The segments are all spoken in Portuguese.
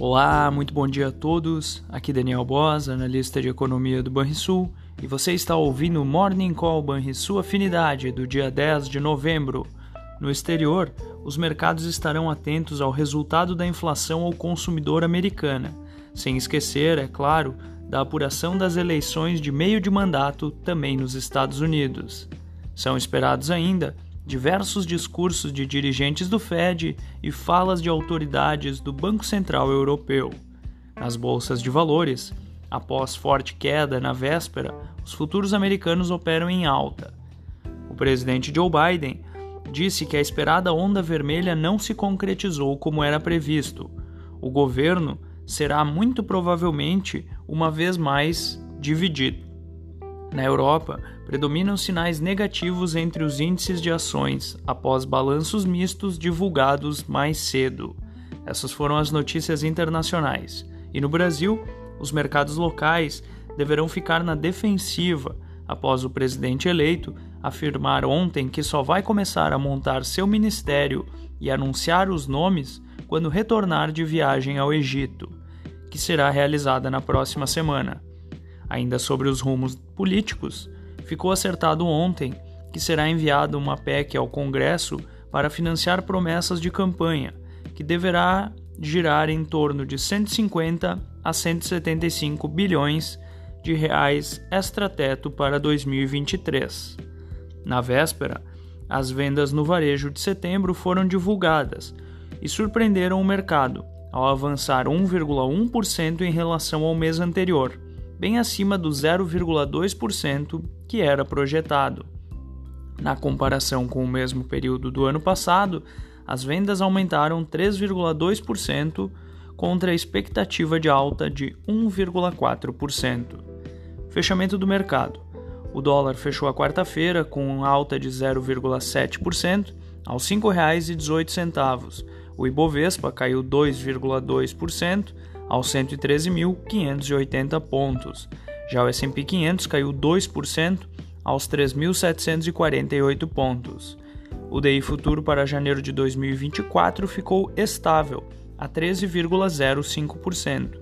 Olá, muito bom dia a todos. Aqui Daniel Boas, analista de economia do Banrisul, e você está ouvindo o Morning Call Banrisul Afinidade do dia 10 de novembro. No exterior, os mercados estarão atentos ao resultado da inflação ao consumidor americana, sem esquecer, é claro, da apuração das eleições de meio de mandato também nos Estados Unidos. São esperados ainda diversos discursos de dirigentes do Fed e falas de autoridades do Banco Central Europeu. Nas bolsas de valores, após forte queda na véspera, os futuros americanos operam em alta. O presidente Joe Biden disse que a esperada onda vermelha não se concretizou como era previsto. O governo será muito provavelmente uma vez mais dividido. Na Europa, predominam sinais negativos entre os índices de ações após balanços mistos divulgados mais cedo. Essas foram as notícias internacionais. E no Brasil, os mercados locais deverão ficar na defensiva após o presidente eleito afirmar ontem que só vai começar a montar seu ministério e anunciar os nomes quando retornar de viagem ao Egito, que será realizada na próxima semana. Ainda sobre os rumos políticos, ficou acertado ontem que será enviada uma PEC ao Congresso para financiar promessas de campanha, que deverá girar em torno de 150 a 175 bilhões de reais extrateto para 2023. Na véspera, as vendas no varejo de setembro foram divulgadas e surpreenderam o mercado ao avançar 1,1% em relação ao mês anterior bem acima do 0,2% que era projetado. Na comparação com o mesmo período do ano passado, as vendas aumentaram 3,2% contra a expectativa de alta de 1,4%. Fechamento do mercado. O dólar fechou a quarta-feira com alta de 0,7% aos R$ 5,18. O Ibovespa caiu 2,2% aos 113.580 pontos. Já o S&P 500 caiu 2% aos 3.748 pontos. O DI futuro para janeiro de 2024 ficou estável a 13,05%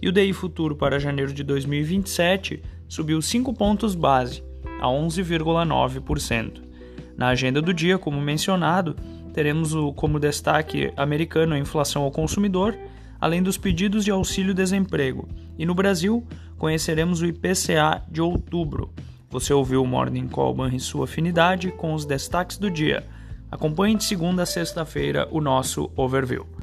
e o DI futuro para janeiro de 2027 subiu 5 pontos base a 11,9%. Na agenda do dia, como mencionado, teremos o, como destaque americano a inflação ao consumidor além dos pedidos de auxílio-desemprego. E no Brasil, conheceremos o IPCA de outubro. Você ouviu o Morning Call sua afinidade com os destaques do dia. Acompanhe de segunda a sexta-feira o nosso overview.